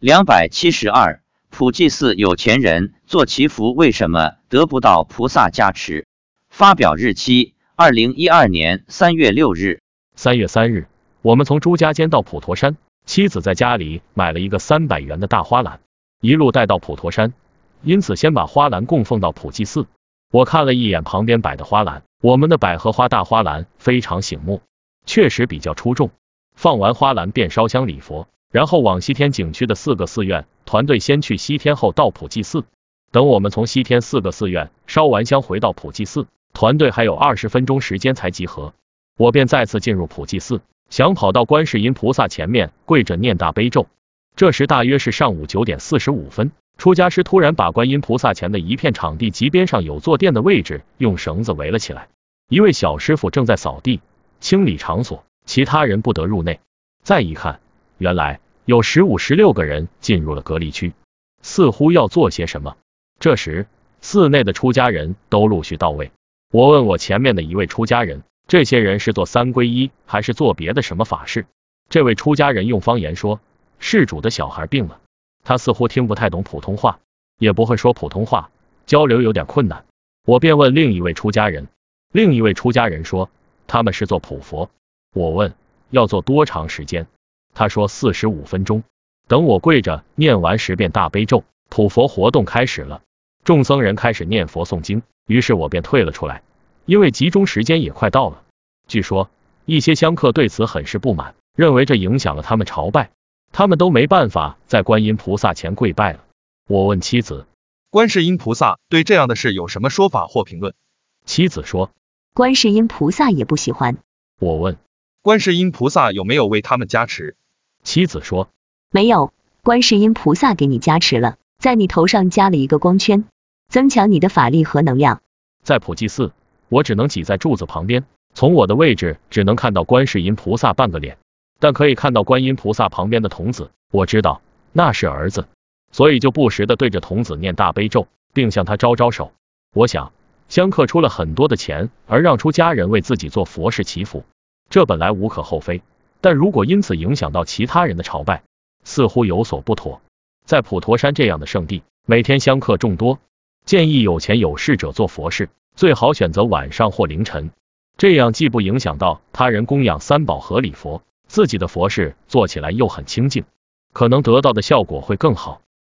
两百七十二，普济寺有钱人做祈福为什么得不到菩萨加持？发表日期：二零一二年三月六日。三月三日，我们从朱家尖到普陀山，妻子在家里买了一个三百元的大花篮，一路带到普陀山，因此先把花篮供奉到普济寺。我看了一眼旁边摆的花篮，我们的百合花大花篮非常醒目，确实比较出众。放完花篮便烧香礼佛，然后往西天景区的四个寺院团队先去西天，后到普济寺。等我们从西天四个寺院烧完香回到普济寺，团队还有二十分钟时间才集合，我便再次进入普济寺，想跑到观世音菩萨前面跪着念大悲咒。这时大约是上午九点四十五分。出家师突然把观音菩萨前的一片场地及边上有坐垫的位置用绳子围了起来。一位小师傅正在扫地清理场所，其他人不得入内。再一看，原来有十五、十六个人进入了隔离区，似乎要做些什么。这时，寺内的出家人都陆续到位。我问我前面的一位出家人，这些人是做三皈依还是做别的什么法事？这位出家人用方言说，事主的小孩病了。他似乎听不太懂普通话，也不会说普通话，交流有点困难。我便问另一位出家人，另一位出家人说他们是做普佛。我问要做多长时间，他说四十五分钟。等我跪着念完十遍大悲咒，普佛活动开始了，众僧人开始念佛诵经，于是我便退了出来，因为集中时间也快到了。据说一些香客对此很是不满，认为这影响了他们朝拜。他们都没办法在观音菩萨前跪拜了。我问妻子，观世音菩萨对这样的事有什么说法或评论？妻子说，观世音菩萨也不喜欢。我问，观世音菩萨有没有为他们加持？妻子说，没有。观世音菩萨给你加持了，在你头上加了一个光圈，增强你的法力和能量。在普济寺，我只能挤在柱子旁边，从我的位置只能看到观世音菩萨半个脸。但可以看到观音菩萨旁边的童子，我知道那是儿子，所以就不时的对着童子念大悲咒，并向他招招手。我想，香客出了很多的钱，而让出家人为自己做佛事祈福，这本来无可厚非。但如果因此影响到其他人的朝拜，似乎有所不妥。在普陀山这样的圣地，每天香客众多，建议有钱有势者做佛事，最好选择晚上或凌晨，这样既不影响到他人供养三宝和礼佛。自己的佛事做起来又很清净，可能得到的效果会更好。